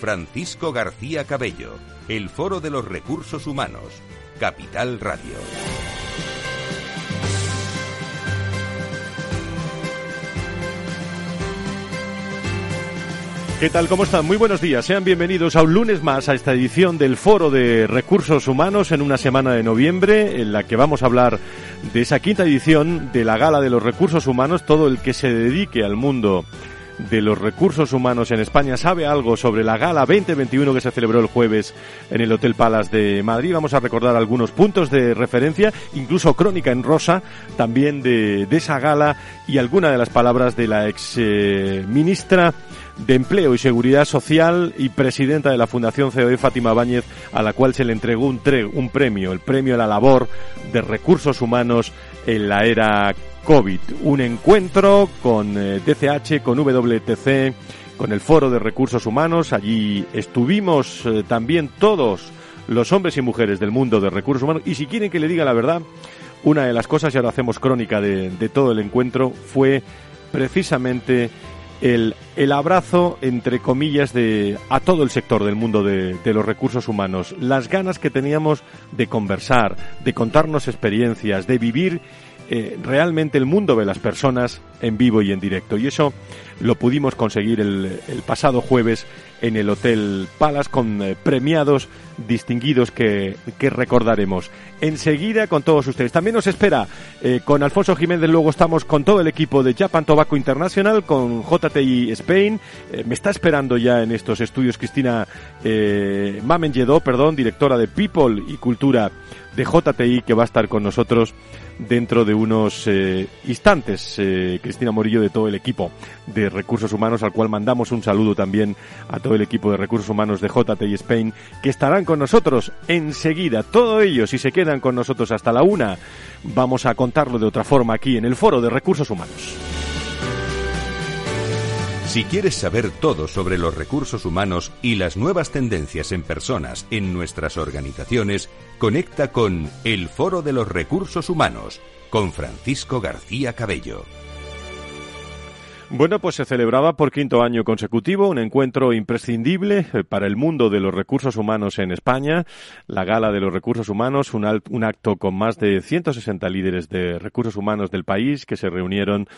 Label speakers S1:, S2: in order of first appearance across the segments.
S1: Francisco García Cabello, el Foro de los Recursos Humanos, Capital Radio.
S2: ¿Qué tal? ¿Cómo están? Muy buenos días. Sean bienvenidos a un lunes más a esta edición del Foro de Recursos Humanos en una semana de noviembre en la que vamos a hablar de esa quinta edición de la Gala de los Recursos Humanos. Todo el que se dedique al mundo de los recursos humanos en España sabe algo sobre la gala 2021 que se celebró el jueves en el Hotel Palace de Madrid. Vamos a recordar algunos puntos de referencia, incluso crónica en rosa también de, esa gala y alguna de las palabras de la ex eh, ministra de Empleo y Seguridad Social y presidenta de la Fundación COE, Fátima Báñez, a la cual se le entregó un premio, el premio a la labor de recursos humanos en la era COVID. Un encuentro con DCH, eh, con WTC, con el Foro de Recursos Humanos. Allí estuvimos eh, también todos los hombres y mujeres del mundo de recursos humanos. Y si quieren que le diga la verdad, una de las cosas, y ahora hacemos crónica de, todo el encuentro, fue precisamente el, el, abrazo, entre comillas, de, a todo el sector del mundo de, de, los recursos humanos. Las ganas que teníamos de conversar, de contarnos experiencias, de vivir eh, realmente el mundo de las personas en vivo y en directo. Y eso lo pudimos conseguir el, pasado jueves en el Hotel Palace con eh, premiados distinguidos que, recordaremos. Enseguida con todos ustedes. También nos espera eh, con Alfonso Jiménez, luego estamos con todo el equipo de Japan Tobacco International, con JTI Spain. me está esperando ya en estos estudios Cristina Mamen perdón, directora de People y Cultura de JTI, que va a estar con nosotros dentro de unos eh, instantes. Cristina Morillo de todo el equipo de Recursos Humanos, al cual mandamos un saludo también a todo el equipo de Recursos Humanos de JTI Spain, que estarán con nosotros enseguida. Todo ello, si se quedan con nosotros hasta la una, vamos a contarlo de otra forma aquí en el Foro de Recursos Humanos.
S1: Si quieres saber todo sobre los recursos humanos y las nuevas tendencias en personas en nuestras organizaciones, conecta con El Foro de los Recursos Humanos con Francisco García Cabello.
S2: Bueno, pues se celebraba por quinto año consecutivo un encuentro imprescindible eh, para el mundo de los recursos humanos en España, la Gala de los Recursos Humanos, un, un acto con más de 160 líderes de recursos humanos del país que se reunieron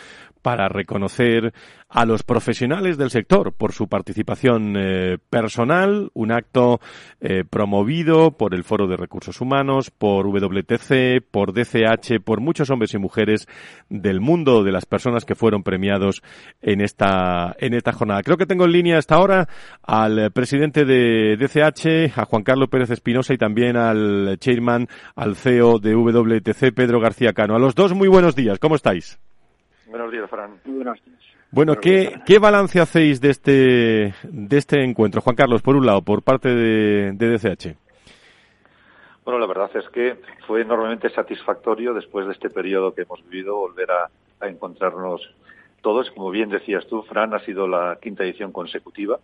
S2: para reconocer a los profesionales del sector por su participación eh, personal, un acto eh, promovido por el Foro de Recursos Humanos, por WTC, por DCH, por muchos hombres y mujeres del mundo de las personas que fueron premiados en esta, en esta jornada. Creo que tengo en línea hasta ahora al presidente de DCH, a Juan Carlos Pérez Espinosa y también al chairman, al CEO de WTC, Pedro García Cano. A los dos, muy buenos días. ¿Cómo estáis?
S3: Buenos días, Fran.
S4: Muy buenos días.
S2: Bueno, ¿qué, ¿qué balance hacéis de este, de este encuentro, Juan Carlos, por un lado, por parte de, de DCH?
S3: Bueno, la verdad es que fue enormemente satisfactorio después de este periodo que hemos vivido volver a, encontrarnos todos. Como bien decías tú, Fran, ha sido la quinta edición consecutiva.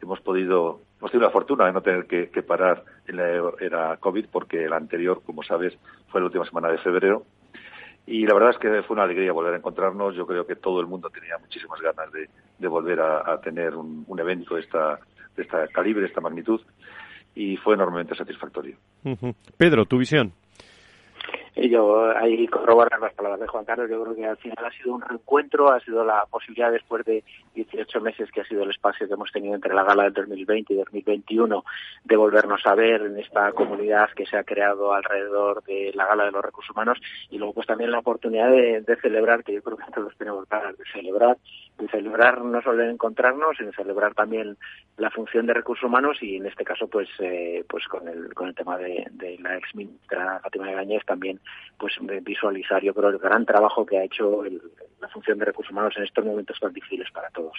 S3: Hemos podido, hemos tenido la fortuna de no tener que, que parar en la era COVID porque la anterior, como sabes, fue la última semana de febrero y la verdad es que fue una alegría volver a encontrarnos. Yo creo que todo el mundo tenía muchísimas ganas de, volver a, tener un, un, evento de esta, de esta calibre, de esta magnitud, y fue enormemente satisfactorio.
S2: Pedro, tu visión.
S4: Yo ahí corroborar las palabras de Juan Carlos, yo creo que al final ha sido un reencuentro, ha sido la posibilidad después de 18 meses que ha sido el espacio que hemos tenido entre la gala del 2020 y 2021 de volvernos a ver en esta comunidad que se ha creado alrededor de la gala de los recursos humanos y luego pues también la oportunidad de, de celebrar, que yo creo que todos tenemos ganas de celebrar, de celebrar no solo encontrarnos, sino celebrar también la función de recursos humanos y en este caso pues eh, pues con el con el tema de, de la ex ministra Fátima Gañez también pues visualizar yo creo el gran trabajo que ha hecho la función de recursos humanos en estos momentos tan difíciles para todos.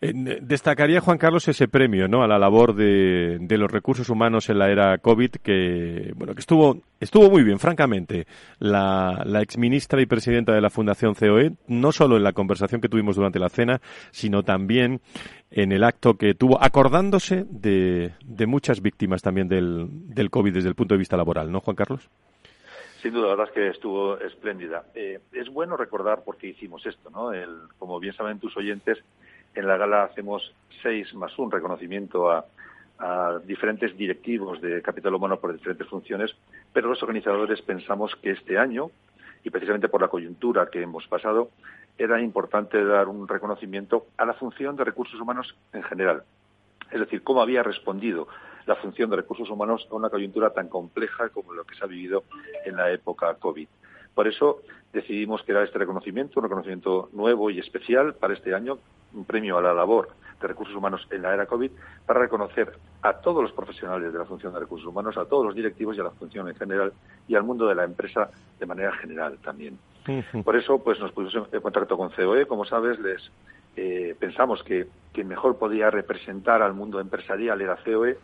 S2: Eh, destacaría Juan Carlos ese premio, ¿no? A la labor de, de los recursos humanos en la era COVID que bueno que estuvo estuvo muy bien, francamente. La, la exministra y presidenta de la Fundación COE, no solo en la conversación que tuvimos durante la cena, sino también en el acto que tuvo, acordándose de, de muchas víctimas también del, del COVID desde el punto de vista laboral, ¿no, Juan Carlos?
S3: Sin duda, la verdad es que estuvo espléndida. Eh, es bueno recordar por qué hicimos esto, ¿no? El, como bien saben tus oyentes, en la gala hacemos seis más un reconocimiento a, a diferentes directivos de capital humano por diferentes funciones, pero los organizadores pensamos que este año, y precisamente por la coyuntura que hemos pasado, era importante dar un reconocimiento a la función de recursos humanos en general. Es decir, cómo había respondido la función de recursos humanos a una coyuntura tan compleja como lo que se ha vivido en la época COVID. Por eso decidimos que era este reconocimiento, un reconocimiento nuevo y especial para este año, un premio a la labor de Recursos Humanos en la era COVID para reconocer a todos los profesionales de la función de recursos humanos, a todos los directivos y a la función en general y al mundo de la empresa de manera general también. Por eso, pues nos pusimos en contacto con COE, como sabes, les eh, pensamos que quien mejor podía representar al mundo empresarial era COE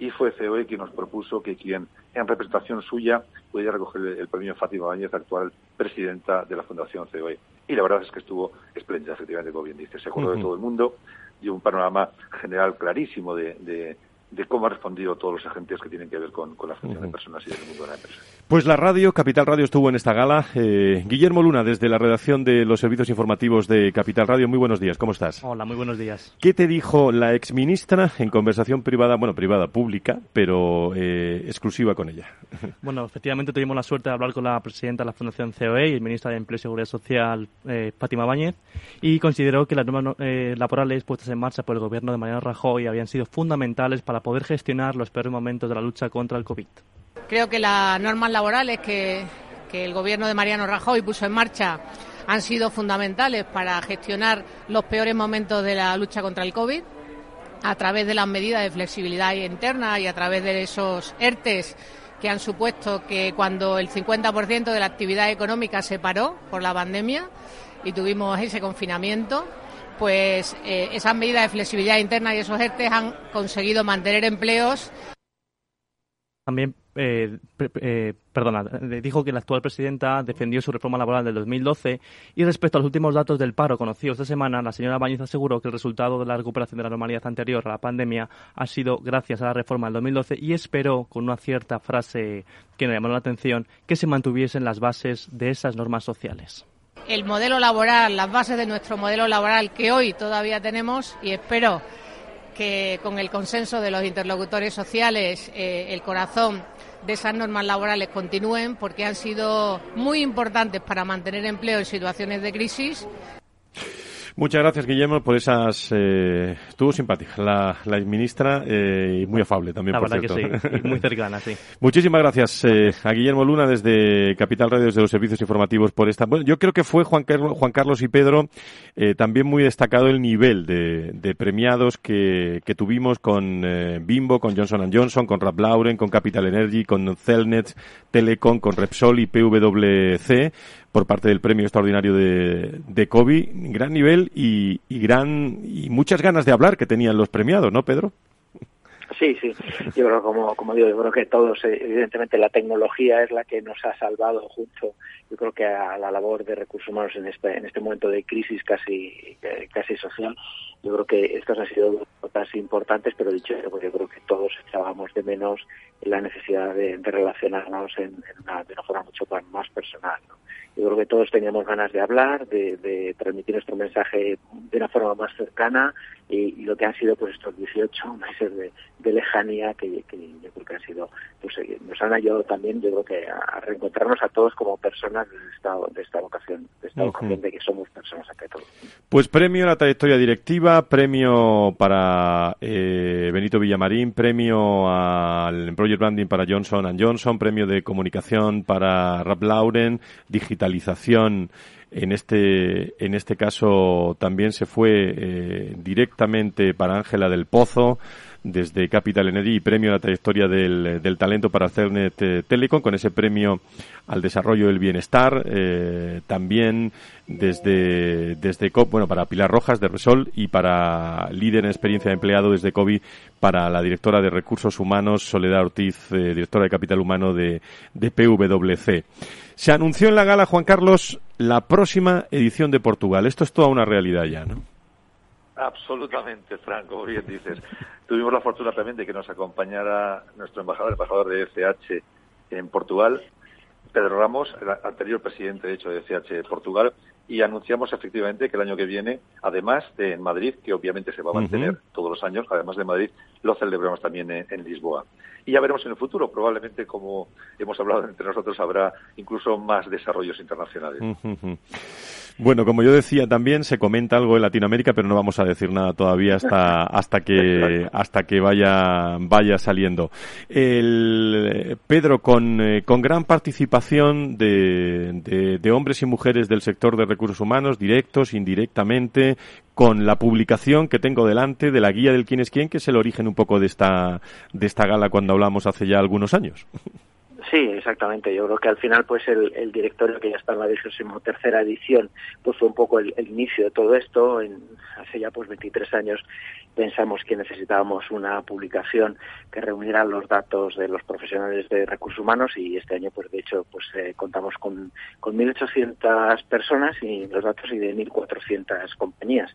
S3: y fue COE quien nos propuso que quien en representación suya pudiera recoger el, premio Fátima Báñez, actual presidenta de la Fundación COE. Y la verdad es que estuvo espléndida, efectivamente, como bien dice. Se acordó de todo el mundo, dio un panorama general clarísimo de, de, de cómo han respondido todos los agentes que tienen que ver con, la función de personas y del mundo de la empresa.
S2: Pues la radio, Capital Radio, estuvo en esta gala. Eh, Guillermo Luna, desde la redacción de los servicios informativos de Capital Radio, muy buenos días, ¿cómo estás?
S5: Hola, muy buenos días.
S2: ¿Qué te dijo la exministra en conversación privada, bueno, privada, pública, pero eh, exclusiva con ella?
S5: Bueno, efectivamente tuvimos la suerte de hablar con la presidenta de la Fundación COE y el ministra de Empleo y Seguridad Social, eh, Fátima Báñez, y consideró que las normas eh, laborales puestas en marcha por el gobierno de Mariano Rajoy habían sido fundamentales para poder gestionar los peores momentos de la lucha contra el COVID.
S6: Creo que las normas laborales que, que el gobierno de Mariano Rajoy puso en marcha han sido fundamentales para gestionar los peores momentos de la lucha contra el COVID a través de las medidas de flexibilidad interna y a través de esos ERTES que han supuesto que cuando el 50% de la actividad económica se paró por la pandemia y tuvimos ese confinamiento, pues eh, esas medidas de flexibilidad interna y esos ERTES han conseguido mantener empleos.
S5: También, eh, eh, perdona, dijo que la actual presidenta defendió su reforma laboral del 2012 y respecto a los últimos datos del paro conocidos esta semana, la señora Bañez aseguró que el resultado de la recuperación de la normalidad anterior a la pandemia ha sido gracias a la reforma del 2012 y esperó, con una cierta frase que me llamó la atención, que se mantuviesen las bases de esas normas sociales
S6: el modelo laboral, las bases de nuestro modelo laboral que hoy todavía tenemos y espero que con el consenso de los interlocutores sociales eh, el corazón de esas normas laborales continúen porque han sido muy importantes para mantener empleo en situaciones de crisis.
S2: Muchas gracias, Guillermo, por esas. Eh, estuvo simpática la, la ministra eh, y muy afable también,
S5: la
S2: por
S5: verdad que sí, muy cercana, sí.
S2: Muchísimas gracias eh, a Guillermo Luna desde Capital Radio, desde los servicios informativos por esta. Bueno, yo creo que fue Juan Carlos, Juan Carlos y Pedro eh, también muy destacado el nivel de, de premiados que, que, tuvimos con eh, Bimbo, con Johnson Johnson, con Rap Lauren, con Capital Energy, con Celnet, Telecom, con Repsol y PwC por parte del premio extraordinario de, de COVID. Gran nivel y, y, gran, y muchas ganas de hablar que tenían los premiados, ¿no, Pedro?
S4: Sí, sí. Yo creo, como, como digo, yo creo que todos, evidentemente, la tecnología es la que nos ha salvado junto, yo creo que a la labor de recursos humanos en este, en este momento de crisis casi, casi social. Yo creo que estas han sido notas importantes, pero dicho esto, pues yo creo que todos echábamos de menos la necesidad de, de relacionarnos en, en una, de una forma mucho más personal. ¿no? Yo creo que todos teníamos ganas de hablar, de, de transmitir nuestro mensaje de una forma más cercana y, y, lo que han sido pues estos 18 meses de, de lejanía que, que, yo creo que han sido, pues eh, nos han ayudado también, yo creo que a, a reencontrarnos a todos como personas de esta, de esta vocación, de esta uh -huh. vocación de que somos personas ante todo.
S2: Pues premio a la trayectoria directiva, premio para eh, Benito Villamarín, premio al Employer Branding para Johnson Johnson, premio de comunicación para Rap Lauren, digitalización. En este, en este caso también se fue eh, directamente para Ángela del Pozo, desde Capital Energy y premio a la trayectoria del, del talento para Cernet eh, Telecom, con ese premio al desarrollo del bienestar, eh, también desde, desde COP, bueno, para Pilar Rojas de Resol y para líder en experiencia de empleado desde COVID para la directora de Recursos Humanos, Soledad Ortiz, eh, directora de Capital Humano de, de PwC. Se anunció en la gala, Juan Carlos, la próxima edición de Portugal. Esto es toda una realidad ya, ¿no?
S3: Absolutamente, Franco, bien dices. Tuvimos la fortuna también de que nos acompañara nuestro embajador, el embajador de FH en Portugal, Pedro Ramos, el anterior presidente, de hecho, de FH de Portugal, y anunciamos efectivamente que el año que viene, además de en Madrid, que obviamente se va a mantener todos los años, además de Madrid, lo celebramos también en, Lisboa. Y ya veremos en el futuro, probablemente, como hemos hablado entre nosotros, habrá incluso más desarrollos internacionales.
S2: Bueno, como yo decía también se comenta algo en Latinoamérica, pero no vamos a decir nada todavía hasta hasta que hasta que vaya vaya saliendo. El, Pedro con, eh, con gran participación de, de, hombres y mujeres del sector de recursos humanos, directos, indirectamente, con la publicación que tengo delante de la guía del quién es quién, que es el origen un poco de esta de esta gala cuando hablamos hace ya algunos años.
S4: Sí, exactamente. Yo creo que al final, pues el, directorio que ya está en la vigésimo tercera edición, pues fue un poco el, inicio de todo esto. En, hace ya pues 23 años pensamos que necesitábamos una publicación que reuniera los datos de los profesionales de recursos humanos y este año, pues de hecho, pues eh, contamos con, con 1.800 personas y los datos y de 1.400 compañías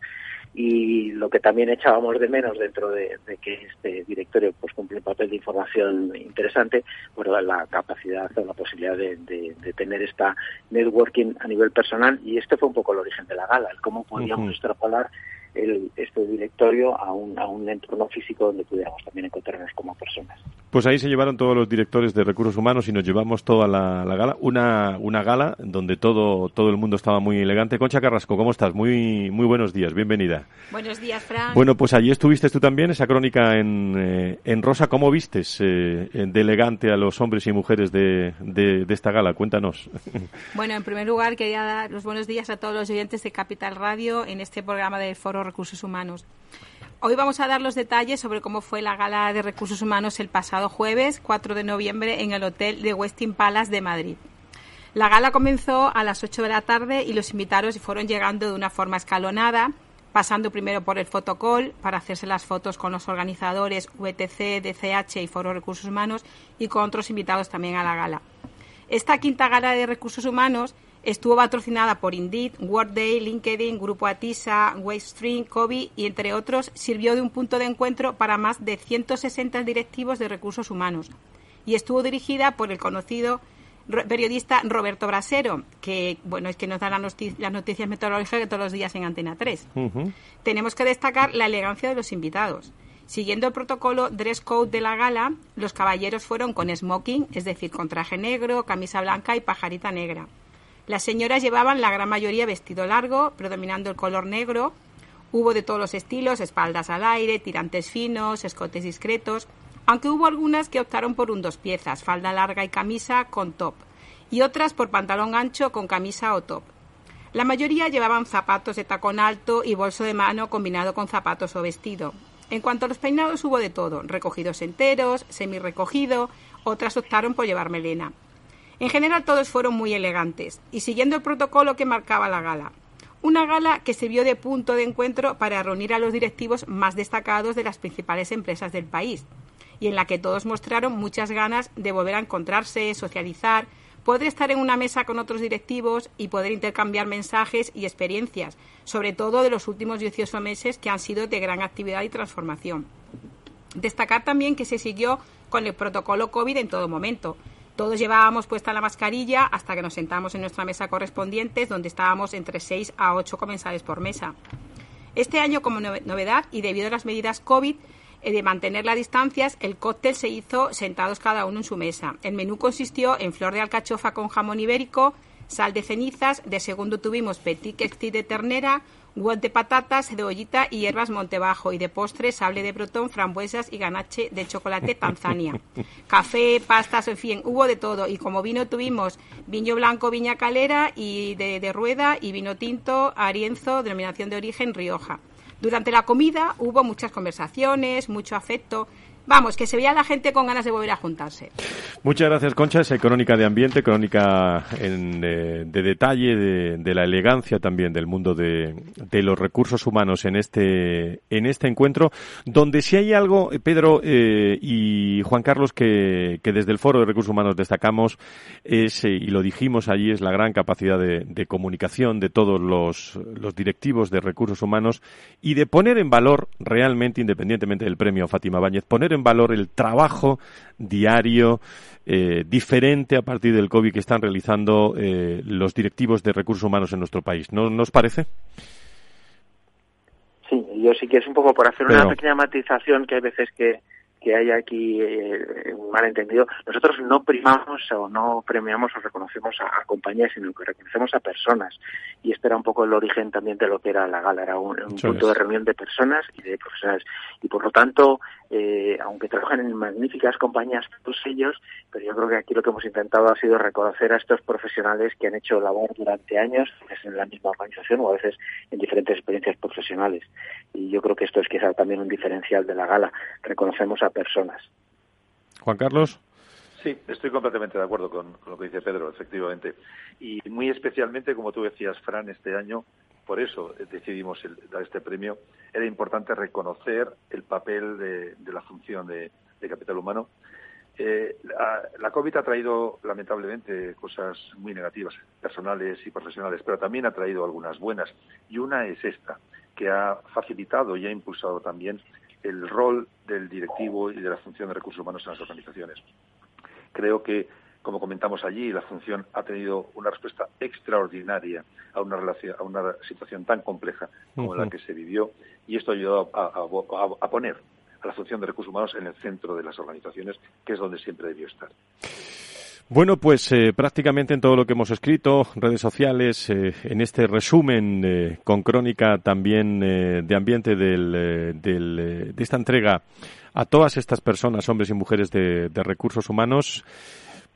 S4: y lo que también echábamos de menos dentro de, que este directorio pues cumple un papel de información interesante, pues la capacidad o la posibilidad de, tener esta networking a nivel personal y este fue un poco el origen de la gala, el cómo podíamos extrapolar el, este directorio a un, a un entorno físico donde pudiéramos también encontrarnos como personas.
S2: Pues ahí se llevaron todos los directores de recursos humanos y nos llevamos toda la, gala. Una, una gala donde todo, todo el mundo estaba muy elegante. Concha Carrasco, ¿cómo estás? Muy, muy buenos días, bienvenida.
S7: Buenos días, Fran.
S2: Bueno, pues allí estuviste tú también, esa crónica en, eh, en rosa. ¿Cómo vistes eh, de elegante a los hombres y mujeres de, de, de esta gala? Cuéntanos.
S7: Bueno, en primer lugar quería dar los buenos días a todos los oyentes de Capital Radio en este programa del Foro Recursos Humanos. Hoy vamos a dar los detalles sobre cómo fue la gala de recursos humanos el pasado jueves 4 de noviembre en el hotel de Westin Palace de Madrid. La gala comenzó a las 8 de la tarde y los invitados fueron llegando de una forma escalonada, pasando primero por el fotocall para hacerse las fotos con los organizadores VTC, DCH y Foro Recursos Humanos y con otros invitados también a la gala. Esta quinta gala de recursos humanos Estuvo patrocinada por Indeed, Workday, LinkedIn, Grupo Atisa, Wavestream, Kobe y entre otros sirvió de un punto de encuentro para más de 160 directivos de recursos humanos y estuvo dirigida por el conocido periodista Roberto Brasero, que bueno es que nos da las noticias meteorológicas todos los días en Antena 3. Tenemos que destacar la elegancia de los invitados. Siguiendo el protocolo dress code de la gala, los caballeros fueron con smoking, es decir, con traje negro, camisa blanca y pajarita negra. Las señoras llevaban la gran mayoría vestido largo, predominando el color negro. Hubo de todos los estilos, espaldas al aire, tirantes finos, escotes discretos, aunque hubo algunas que optaron por un dos piezas, falda larga y camisa con top, y otras por pantalón ancho con camisa o top. La mayoría llevaban zapatos de tacón alto y bolso de mano combinado con zapatos o vestido. En cuanto a los peinados hubo de todo, recogidos enteros, semi recogido, otras optaron por llevar melena. En general todos fueron muy elegantes y siguiendo el protocolo que marcaba la gala. Una gala que sirvió de punto de encuentro para reunir a los directivos más destacados de las principales empresas del país y en la que todos mostraron muchas ganas de volver a encontrarse, socializar, poder estar en una mesa con otros directivos y poder intercambiar mensajes y experiencias, sobre todo de los últimos 18 meses que han sido de gran actividad y transformación. Destacar también que se siguió con el protocolo COVID en todo momento, todos llevábamos puesta la mascarilla hasta que nos sentamos en nuestra mesa correspondiente, donde estábamos entre 6 a 8 comensales por mesa. Este año, como novedad y debido a las medidas COVID eh, de mantener las distancias, el cóctel se hizo sentados cada uno en su mesa. El menú consistió en flor de alcachofa con jamón ibérico, sal de cenizas, de segundo tuvimos petit de ternera, de patatas, cebollita y hierbas Montebajo. Y de postre, sable de brotón, frambuesas y ganache de chocolate Tanzania. Café, pastas, en fin, hubo de todo. Y como vino tuvimos viño blanco, viña calera y de, rueda y vino tinto, Arienzo, denominación de origen Rioja. Durante la comida hubo muchas conversaciones, mucho afecto. Vamos, que se veía la gente con ganas de volver a juntarse.
S2: Muchas gracias, Concha. Es crónica de ambiente, crónica eh, de detalle, de, la elegancia también del mundo de, los recursos humanos en este, en este encuentro, donde si hay algo, eh, Pedro eh, y Juan Carlos, que, desde el Foro de Recursos Humanos destacamos, es, y lo dijimos allí, es la gran capacidad de, comunicación de todos los, los directivos de recursos humanos y de poner en valor realmente, independientemente del premio Fátima Báñez, poner en valor el trabajo diario eh, diferente a partir del COVID que están realizando eh, los directivos de recursos humanos en nuestro país. ¿No nos parece?
S4: Sí, yo sí que es un poco por hacer una pequeña matización que hay veces que, que hay aquí eh, un malentendido. Nosotros no primamos o no premiamos o reconocemos a, compañías, sino que reconocemos a personas. Y este era un poco el origen también de lo que era la gala. Era un, punto de reunión de personas y de profesionales. Y por lo tanto, eh, aunque trabajan en magníficas compañías todos ellos, pero yo creo que aquí lo que hemos intentado ha sido reconocer a estos profesionales que han hecho labor durante años, en la misma organización o a veces en diferentes experiencias profesionales. Y yo creo que esto es quizá también un diferencial de la gala. Reconocemos a personas.
S2: Juan Carlos.
S3: Sí, estoy completamente de acuerdo con, lo que dice Pedro, efectivamente. Y muy especialmente, como tú decías, Fran, este año por eso decidimos dar este premio, era importante reconocer el papel de, la función de, capital humano. Eh, la, COVID ha traído, lamentablemente, cosas muy negativas, personales y profesionales, pero también ha traído algunas buenas. Y una es esta, que ha facilitado y ha impulsado también el rol del directivo y de la función de recursos humanos en las organizaciones. Creo que como comentamos allí, la función ha tenido una respuesta extraordinaria a una, relación, a una situación tan compleja como la que se vivió y esto ha ayudado a, poner a la función de recursos humanos en el centro de las organizaciones, que es donde siempre debió estar.
S2: Bueno, pues eh, prácticamente en todo lo que hemos escrito, redes sociales, eh, en este resumen eh, con crónica también de ambiente del, de esta entrega a todas estas personas, hombres y mujeres de recursos humanos,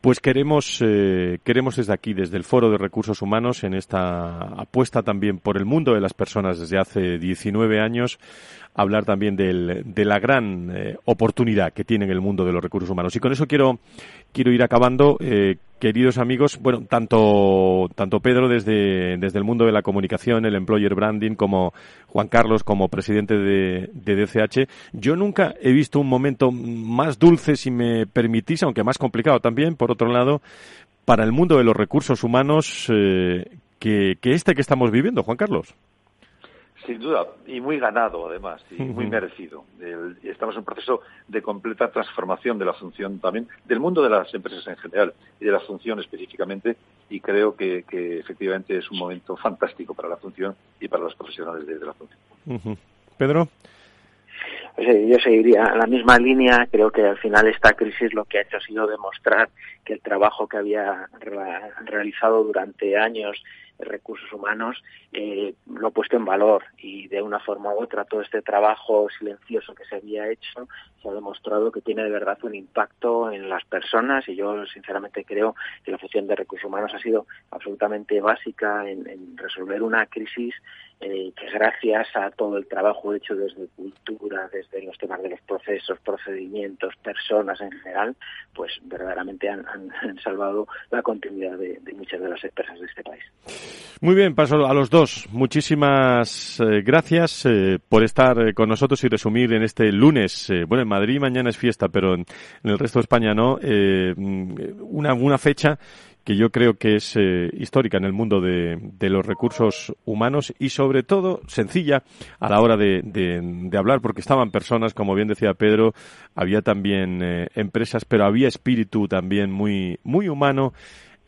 S2: pues queremos, queremos desde aquí, desde el Foro de Recursos Humanos, en esta apuesta también por el mundo de las personas desde hace 19 años, hablar también del, de la gran eh, oportunidad que tiene en el mundo de los recursos humanos. Y con eso quiero, quiero ir acabando. Eh, queridos amigos, bueno, tanto, tanto Pedro desde, desde el mundo de la comunicación, el employer branding, como Juan Carlos como presidente de, de DCH, yo nunca he visto un momento más dulce, si me permitís, aunque más complicado también, por otro lado, para el mundo de los recursos humanos eh, que, que este que estamos viviendo, Juan Carlos.
S3: Sin duda, y muy ganado además, y muy merecido. estamos en un proceso de completa transformación de la función también, del mundo de las empresas en general y de la función específicamente, y creo que, efectivamente es un momento fantástico para la función y para los profesionales de, la función.
S2: Pedro.
S4: Pues, eh, yo seguiría la misma línea. Creo que al final esta crisis lo que ha hecho ha sido demostrar que el trabajo que había realizado durante años recursos humanos eh, lo ha puesto en valor y de una forma u otra todo este trabajo silencioso que se había hecho se ha demostrado que tiene de verdad un impacto en las personas y yo sinceramente creo que la función de recursos humanos ha sido absolutamente básica en resolver una crisis eh, que gracias a todo el trabajo hecho desde cultura, desde los temas de los procesos, procedimientos, personas en general, pues verdaderamente han, salvado la continuidad de, muchas de las empresas de este país.
S2: Muy bien, paso a los dos. Muchísimas eh, gracias eh, por estar con nosotros y resumir en este lunes. Madrid mañana es fiesta, pero en, el resto de España no. Mm, una, una fecha que yo creo que es eh, histórica en el mundo de, los recursos humanos y sobre todo sencilla a la hora de, hablar porque estaban personas, como bien decía Pedro, había también eh, empresas, pero había espíritu también muy, muy humano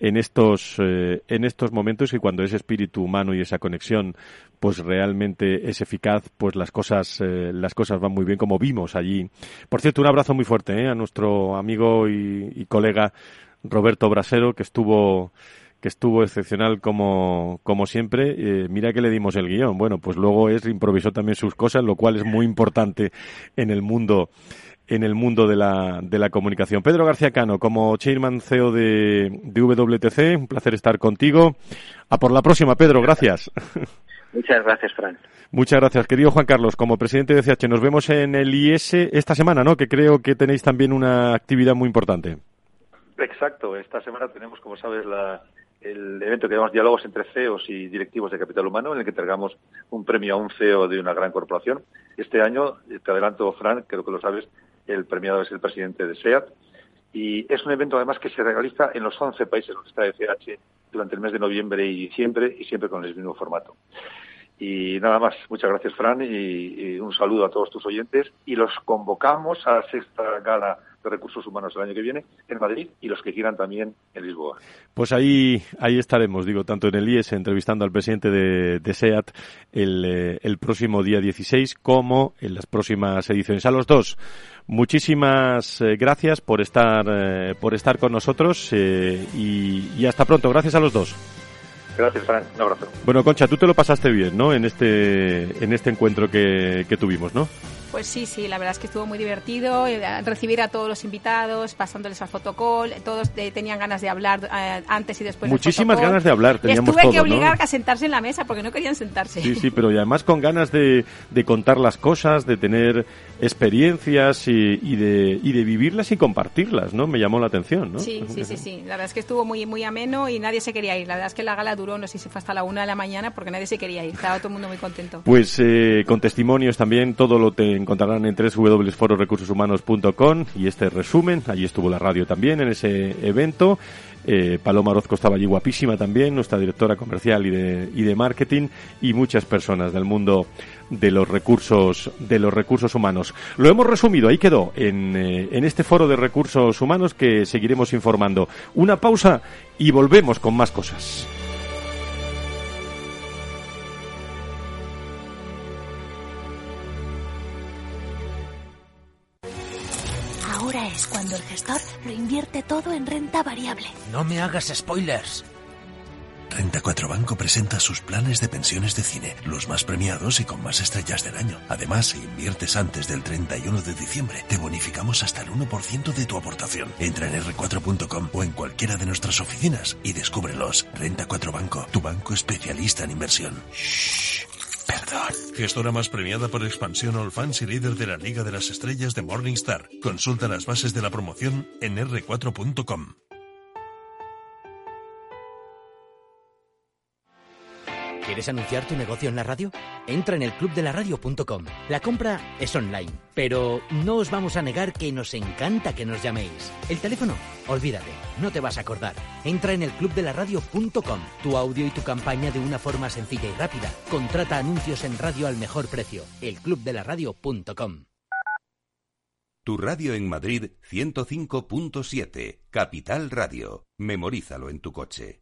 S2: en estos eh, en estos momentos y cuando ese espíritu humano y esa conexión pues realmente es eficaz pues las cosas las cosas van muy bien como vimos allí por cierto un abrazo muy fuerte a nuestro amigo y colega Roberto Brasero, que estuvo que estuvo excepcional como, como siempre. Eh, mira que le dimos el guion. Bueno, pues luego es improvisó también sus cosas, lo cual es muy importante en el mundo en el mundo de la, de la comunicación. Pedro García Cano, como chairman CEO de, de WTC, un placer estar contigo. A por la próxima, Pedro, gracias.
S4: Muchas gracias, Fran.
S2: Muchas gracias, querido Juan Carlos. Como presidente de CH, nos vemos en el IS esta semana, ¿no? Que creo que tenéis también una actividad muy importante.
S3: Exacto. Esta semana tenemos, como sabes, la, el evento que llamamos Diálogos entre CEOs y directivos de capital humano, en el que entregamos un premio a un CEO de una gran corporación. Este año, te adelanto, Fran, creo que lo sabes, el premiado es el presidente de SEAT. Y es un evento, además, que se realiza en los 11 países donde está ECH durante el mes de noviembre y diciembre y siempre con el mismo formato. Y nada más, muchas gracias, Fran, y, un saludo a todos tus oyentes. Y los convocamos a la sexta gala de Recursos Humanos el año que viene en Madrid y los que quieran también en Lisboa.
S2: Pues ahí, ahí estaremos, digo, tanto en el IES entrevistando al presidente de, SEAT el, eh, el próximo día 16 como en las próximas ediciones. A los dos, muchísimas eh, gracias por estar, eh, por estar con nosotros eh, y hasta pronto. Gracias a los dos.
S3: Gracias, Fran. Un abrazo.
S2: Bueno, Concha, tú te lo pasaste bien, ¿no? En este, en este encuentro que, que tuvimos, ¿no?
S7: Pues sí, sí, la verdad es que estuvo muy divertido eh, recibir a todos los invitados, pasándoles al fotocall, todos eh, tenían ganas de hablar eh, antes y después
S2: Muchísimas
S7: del
S2: ganas de hablar,
S7: Les
S2: teníamos
S7: tuve que
S2: todos, ¿no?
S7: obligar a sentarse en la mesa porque no querían sentarse.
S2: Sí, sí, pero y además con ganas de, de contar las cosas, de tener experiencias y, y de, y de vivirlas y compartirlas, ¿no? Me llamó la atención, ¿no?
S7: Sí, sí, sí, sí. La verdad es que estuvo muy, muy ameno y nadie se quería ir. La verdad es que la gala duró, no sé si fue hasta la una de la mañana porque nadie se quería ir. Estaba todo el mundo muy contento.
S2: Pues eh, con testimonios también, todo lo te encontrarán en www.fororecursoshumanos.com y este resumen, allí estuvo la radio también en ese evento. Eh, Paloma Orozco estaba allí guapísima también, nuestra directora comercial y de, y de marketing y muchas personas del mundo de los recursos de los recursos humanos. Lo hemos resumido, ahí quedó en, eh, en este foro de recursos humanos que seguiremos informando. Una pausa y volvemos con más cosas.
S8: Ahora es cuando el gestor lo invierte todo en renta variable.
S9: No me hagas spoilers.
S10: Renta 4 Banco presenta sus planes de pensiones de cine, los más premiados y con más estrellas del año. Además, si inviertes antes del 31 de diciembre, te bonificamos hasta el 1% de tu aportación. Entra en r4.com o en cualquiera de nuestras oficinas y descúbrelos. Renta 4 Banco, tu banco especialista en inversión. Shh, perdón.
S11: Gestora más premiada por expansión All Fans y líder de la Liga de las Estrellas de Morningstar. Consulta las bases de la promoción en r4.com.
S9: ¿Quieres anunciar tu negocio en la radio? Entra en el clubdelaradio.com. La compra es online, pero no os vamos a negar que nos encanta que nos llaméis. El teléfono, olvídate, no te vas a acordar. Entra en el clubdelaradio.com. Tu audio y tu campaña de una forma sencilla y rápida. Contrata anuncios en radio al mejor precio. elclubdelaradio.com.
S1: Tu radio en Madrid 105.7, Capital Radio. Memorízalo en tu coche.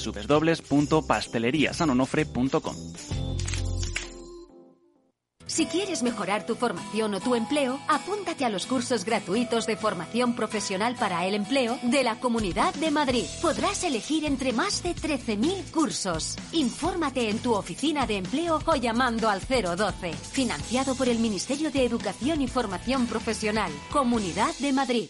S12: www.pasteleriasanonofre.com.
S8: Si quieres mejorar tu formación o tu empleo, apúntate a los cursos gratuitos de formación profesional para el empleo de la Comunidad de Madrid. Podrás elegir entre más de 13.000 cursos. Infórmate en tu oficina de empleo o llamando al 012. Financiado por el Ministerio de Educación y Formación Profesional. Comunidad de Madrid.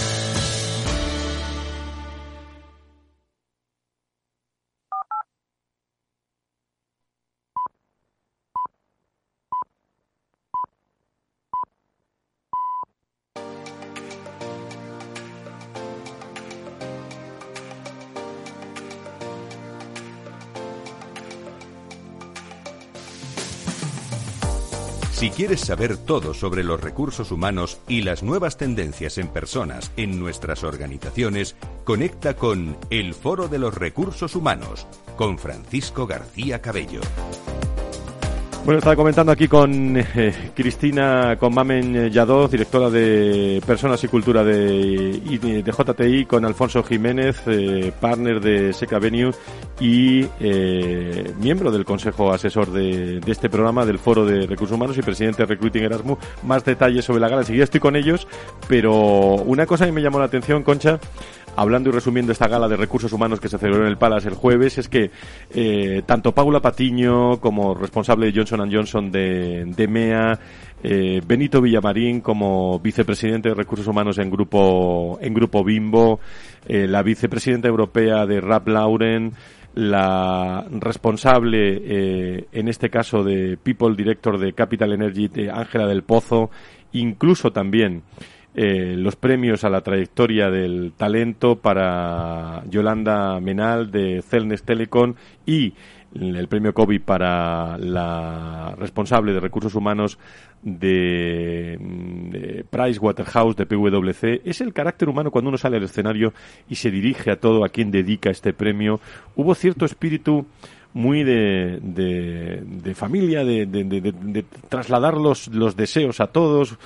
S1: Si quieres saber todo sobre los recursos humanos y las nuevas tendencias en personas en nuestras organizaciones, conecta con El Foro de los Recursos Humanos con Francisco García Cabello.
S2: Bueno, estaba comentando aquí con eh, Cristina, con Mamen Yadoz, directora de Personas y Cultura de, JTI, con Alfonso Jiménez, eh, partner de Seca Venue y eh, miembro del Consejo Asesor de, de, este programa del Foro de Recursos Humanos y presidente de Recruiting Erasmus. Más detalles sobre la gala. Enseguida estoy con ellos, pero una cosa que me llamó la atención, Concha, hablando y resumiendo esta gala de recursos humanos que se celebró en el Palace el jueves, es que eh, tanto Paula Patiño como responsable de Johnson Johnson de, de MEA, eh, Benito Villamarín como vicepresidente de recursos humanos en grupo en grupo Bimbo, eh, la vicepresidenta europea de Rap Lauren, la responsable eh, en este caso de People Director de Capital Energy, Ángela del Pozo, incluso también eh, los premios a la trayectoria del talento para Yolanda Menal de Celnes Telecom y el premio COVID para la responsable de recursos humanos de, de Price Waterhouse de PwC es el carácter humano cuando uno sale al escenario y se dirige a todo a quien dedica este premio. Hubo cierto espíritu muy de, de, de familia, de, de, trasladar los, los deseos a todos.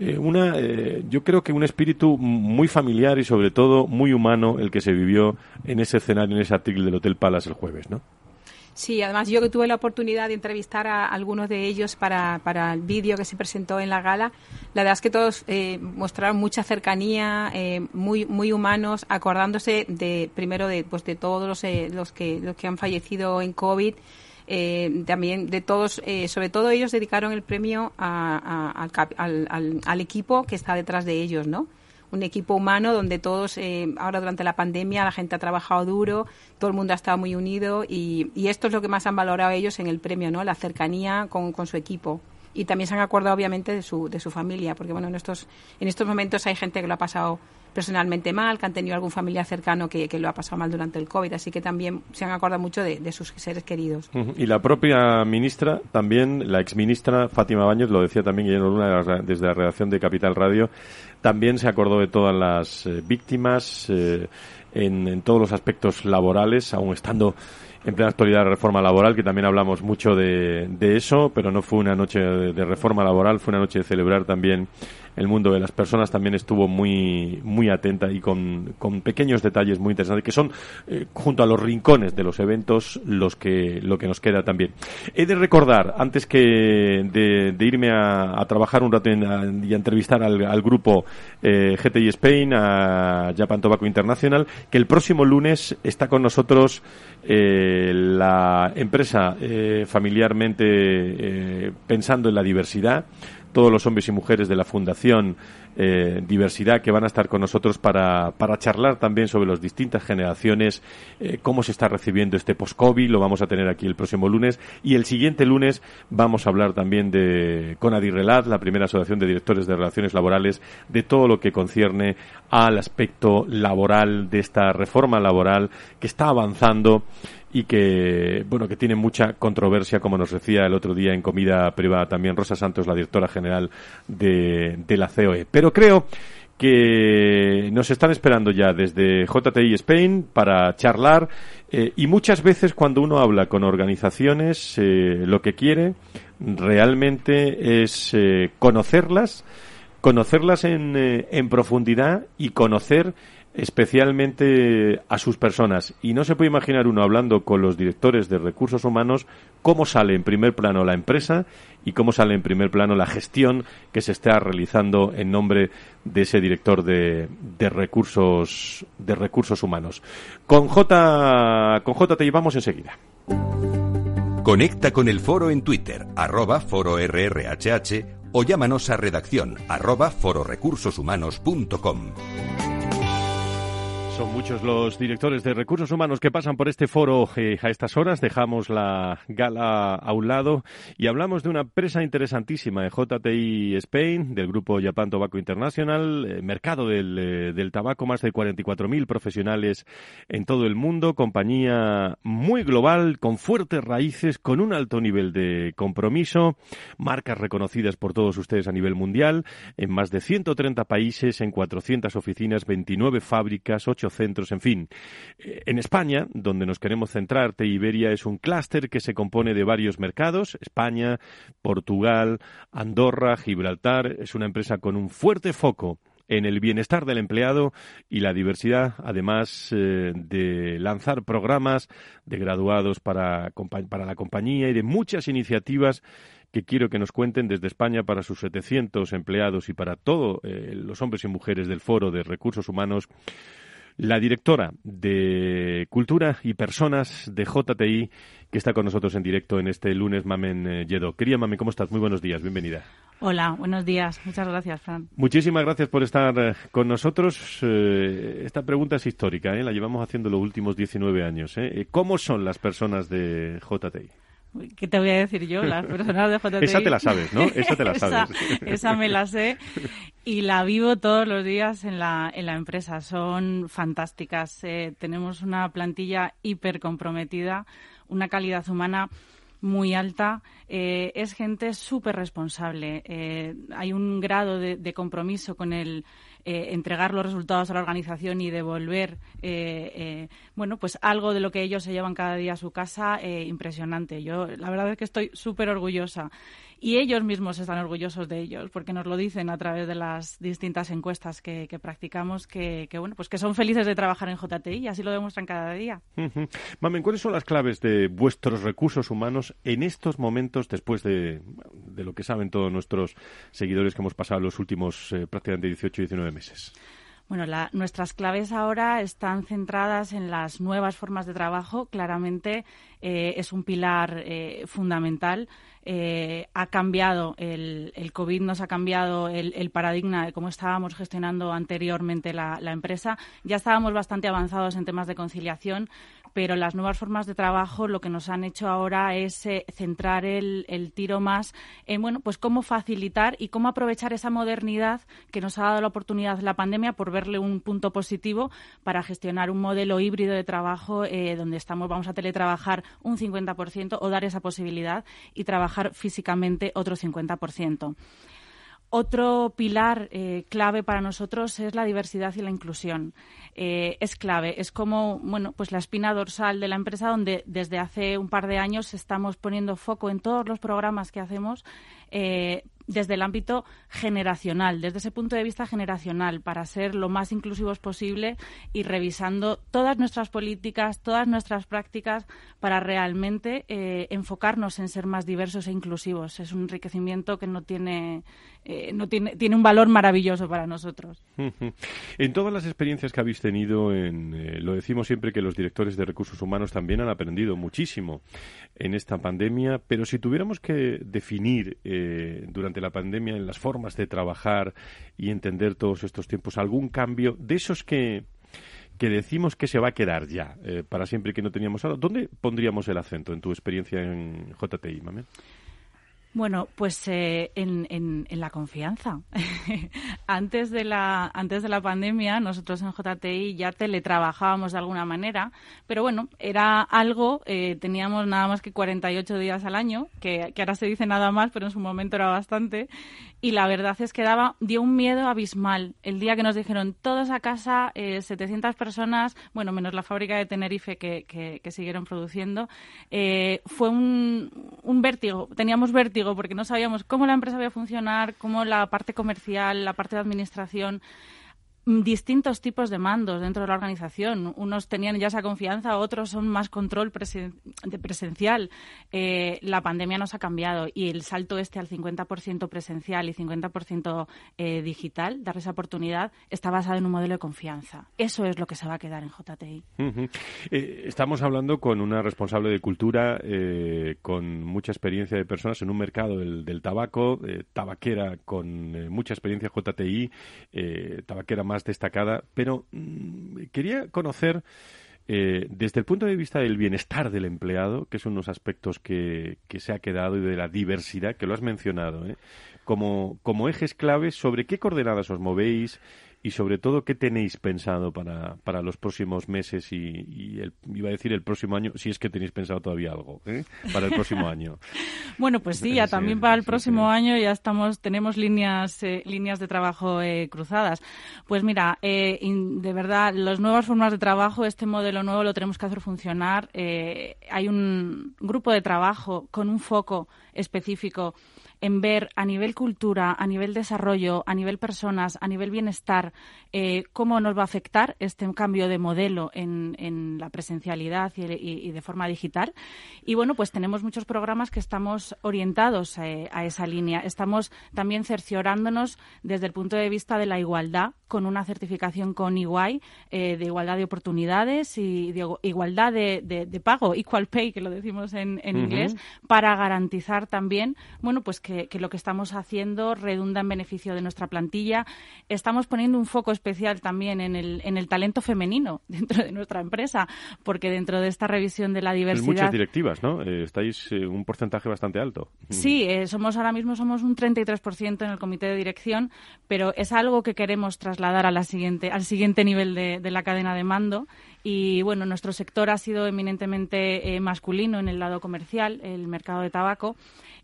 S2: Eh, una, eh, yo creo que un espíritu muy familiar y sobre todo muy humano el que se vivió en ese escenario, en ese artículo del Hotel Palace el jueves, ¿no?
S7: Sí, además yo que tuve la oportunidad de entrevistar a algunos de ellos para, para el vídeo que se presentó en la gala, la verdad es que todos eh, mostraron mucha cercanía, eh, muy muy humanos, acordándose de primero de pues de todos los, eh, los que los que han fallecido en COVID. Eh, también de todos, eh, sobre todo ellos dedicaron el premio a, a, al, al, al, equipo que está detrás de ellos, ¿no? un equipo humano donde todos, eh, ahora durante la pandemia, la gente ha trabajado duro, todo el mundo ha estado muy unido y, esto es lo que más han valorado ellos en el premio, ¿no? La cercanía con su equipo y también se han acordado obviamente de su, de su familia, porque bueno, en estos, en estos momentos hay gente que lo ha pasado personalmente mal, que han tenido algún familiar cercano que, que, lo ha pasado mal durante el COVID, así que también se han acordado mucho de, de sus seres queridos.
S2: Uh. Y la propia ministra, también, la exministra Fátima Baños, lo decía también Guillermo Luna desde la redacción de Capital Radio, también se acordó de todas las eh, víctimas eh, en, en todos los aspectos laborales, aún estando en plena actualidad de reforma laboral, que también hablamos mucho de, eso, pero no fue una noche de, reforma laboral, fue una noche de celebrar también el mundo de las personas, también estuvo muy, muy atenta y con, con pequeños detalles muy interesantes, que son, eh, junto a los rincones de los eventos, los que, lo que nos queda también. He de recordar, antes que de, de irme a, a, trabajar un rato en, y a entrevistar al, al grupo eh, GTI Spain, a Japan Tobacco International, que el próximo lunes está con nosotros eh, la empresa eh, familiarmente pensando en la diversidad, todos los hombres y mujeres de la Fundación eh, Diversidad que van a estar con nosotros para, para charlar también sobre las distintas generaciones, eh, cómo se está recibiendo este post-COVID, lo vamos a tener aquí el próximo lunes y el siguiente lunes vamos a hablar también de con Adirrelat, la primera asociación de directores de relaciones laborales, de todo lo que concierne al aspecto laboral de esta reforma laboral que está avanzando y que bueno que tiene mucha controversia como nos decía el otro día en comida privada también Rosa Santos la directora general de, de la COE pero creo que nos están esperando ya desde JTI Spain para charlar eh, y muchas veces cuando uno habla con organizaciones eh, lo que quiere realmente es eh, conocerlas conocerlas en, en profundidad y conocer especialmente a sus personas. Y no se puede imaginar uno hablando con los directores de recursos humanos cómo sale en primer plano la empresa y cómo sale en primer plano la gestión que se está realizando en nombre de ese director de, de recursos de recursos humanos. Con J con J te llevamos enseguida.
S1: Conecta con el foro en Twitter, arroba foro RRHH o llámanos a redacción arroba fororecursoshumanos.com.
S2: Son muchos los directores de recursos humanos que pasan por este foro eh, a estas horas. Dejamos la gala a un lado y hablamos de una empresa interesantísima, de JTI Spain, del grupo Japan Tobacco International, eh, mercado del, eh, del, tabaco, más de 44.000 profesionales en todo el mundo, compañía muy global, con fuertes raíces, con un alto nivel de compromiso, marcas reconocidas por todos ustedes a nivel mundial, en más de 130 países, en 400 oficinas, 29 fábricas, 8 centros, en fin. Eh, en España, donde nos queremos centrar, Iberia es un clúster que se compone de varios mercados, España, Portugal, Andorra, Gibraltar. Es una empresa con un fuerte foco en el bienestar del empleado y la diversidad, además eh, de lanzar programas de graduados para, para la compañía y de muchas iniciativas que quiero que nos cuenten desde España para sus 700 empleados y para todos eh, los hombres y mujeres del Foro de Recursos Humanos la directora de Cultura y Personas de JTI, que está con nosotros en directo en este lunes, Mamen eh, Yedo. Quería, Mamen, ¿cómo estás? Muy buenos días, bienvenida.
S13: Hola, buenos días. Muchas gracias, Fran.
S2: Muchísimas gracias por estar eh, con nosotros. Eh, esta pregunta es histórica, la llevamos haciendo los últimos 19 años. ¿Cómo son las personas de JTI?
S13: ¿Qué te voy a decir yo? Las personas de JTI.
S2: esa te la sabes, ¿no? Esa te la sabes.
S13: esa, me la sé y la vivo todos los días en la, en la empresa. Son fantásticas. Eh, tenemos una plantilla hiper comprometida, una calidad humana muy alta. Eh, es gente súper responsable. Eh, hay un grado de compromiso con el eh, entregar los resultados a la organización y devolver eh, eh, bueno pues algo de lo que ellos se llevan cada día a su casa impresionante. Yo la verdad es que estoy súper orgullosa y ellos mismos están orgullosos de ellos porque nos lo dicen a través de las distintas encuestas que, practicamos que, bueno pues que son felices de trabajar en JTI y así lo demuestran cada día.
S2: Mamen, ¿cuáles son las claves de vuestros recursos humanos en estos momentos después de, de lo que saben todos nuestros seguidores que hemos pasado los últimos eh, prácticamente 18 y 19 meses?
S13: Bueno, nuestras claves ahora están centradas en las nuevas formas de trabajo. Claramente eh, es un pilar eh, fundamental. Eh, ha cambiado, el, el, COVID nos ha cambiado el, paradigma de cómo estábamos gestionando anteriormente la, la, empresa. Ya estábamos bastante avanzados en temas de conciliación, pero las nuevas formas de trabajo lo que nos han hecho ahora es eh, centrar el, tiro más en bueno pues cómo facilitar y cómo aprovechar esa modernidad que nos ha dado la oportunidad la pandemia por verle un punto positivo para gestionar un modelo híbrido de trabajo eh, donde estamos vamos a teletrabajar un 50% o dar esa posibilidad y trabajar físicamente otro 50%. Otro pilar eh, clave para nosotros es la diversidad y la inclusión. Eh, es clave, es como bueno, pues la espina dorsal de la empresa donde desde hace un par de años estamos poniendo foco en todos los programas que hacemos eh, desde el ámbito generacional, desde ese punto de vista generacional, para ser lo más inclusivos posible y revisando todas nuestras políticas, todas nuestras prácticas para realmente enfocarnos en ser más diversos e inclusivos. Es un enriquecimiento que no tiene, eh, no tiene, tiene un valor maravilloso para nosotros.
S2: En todas las experiencias que habéis tenido, en, eh, lo decimos siempre que los directores de recursos humanos también han aprendido muchísimo en esta pandemia, pero si tuviéramos que definir durante la pandemia en las formas de trabajar y entender todos estos tiempos? ¿Algún cambio de esos que, que decimos que se va a quedar ya eh, para siempre que no teníamos ahora? ¿Dónde pondríamos el acento en tu experiencia en JTI, Mame?
S13: Bueno, pues eh, en, en, la confianza. antes, de la, antes de la pandemia, nosotros en JTI ya teletrabajábamos de alguna manera, pero bueno, era algo, eh, teníamos nada más que 48 días al año, que, que ahora se dice nada más, pero en su momento era bastante, y la verdad es que daba, dio un miedo abismal. El día que nos dijeron todos a casa, eh, 700 personas, bueno, menos la fábrica de Tenerife que, que, siguieron produciendo, eh, fue un, un vértigo. Teníamos vértigo porque no sabíamos cómo la empresa iba a funcionar, cómo la parte comercial, la parte de administración distintos tipos de mandos dentro de la organización. Unos tenían ya esa confianza, otros son más control de presencial. Eh, la pandemia nos ha cambiado y el salto este al 50% presencial y 50% eh, digital, dar esa oportunidad, está basado en un modelo de confianza. Eso es lo que se va a quedar en JTI.
S2: Eh, estamos hablando con una responsable de cultura, con mucha experiencia de personas en un mercado del, tabaco, tabaquera con mucha experiencia JTI, tabaquera más destacada, pero mm, quería conocer eh, desde el punto de vista del bienestar del empleado, que son unos aspectos que, que se ha quedado, y de la diversidad, que lo has mencionado, ¿eh? como, como ejes claves, ¿sobre qué coordenadas os movéis? Y sobre todo qué tenéis pensado para, para los próximos meses y, el, iba a decir el próximo año, si es que tenéis pensado todavía algo ¿eh? para el próximo año.
S13: bueno, pues sí, ya también para el próximo año ya estamos tenemos líneas eh, líneas de trabajo eh, cruzadas. Pues mira, de verdad, las nuevas formas de trabajo, este modelo nuevo lo tenemos que hacer funcionar. hay un grupo de trabajo con un foco específico en ver a nivel cultura, a nivel desarrollo, a nivel personas, a nivel bienestar, eh, cómo nos va a afectar este cambio de modelo en, la presencialidad y, de forma digital. Y bueno, pues tenemos muchos programas que estamos orientados eh, a esa línea. Estamos también cerciorándonos desde el punto de vista de la igualdad con una certificación con EY eh, de igualdad de oportunidades y de igualdad de, pago, equal pay, que lo decimos en, inglés, para garantizar también, bueno, pues que, lo que estamos haciendo redunda en beneficio de nuestra plantilla. Estamos poniendo un foco especial también en el, en el talento femenino dentro de nuestra empresa, porque dentro de esta revisión de la diversidad... En
S2: muchas directivas, ¿no? Eh, estáis eh, un porcentaje bastante alto.
S13: Sí, somos ahora mismo somos un 33% en el comité de dirección, pero es algo que queremos trasladar trasladar a la siguiente, al siguiente nivel de, de la cadena de mando. Y bueno, nuestro sector ha sido eminentemente eh, masculino en el lado comercial, el mercado de tabaco,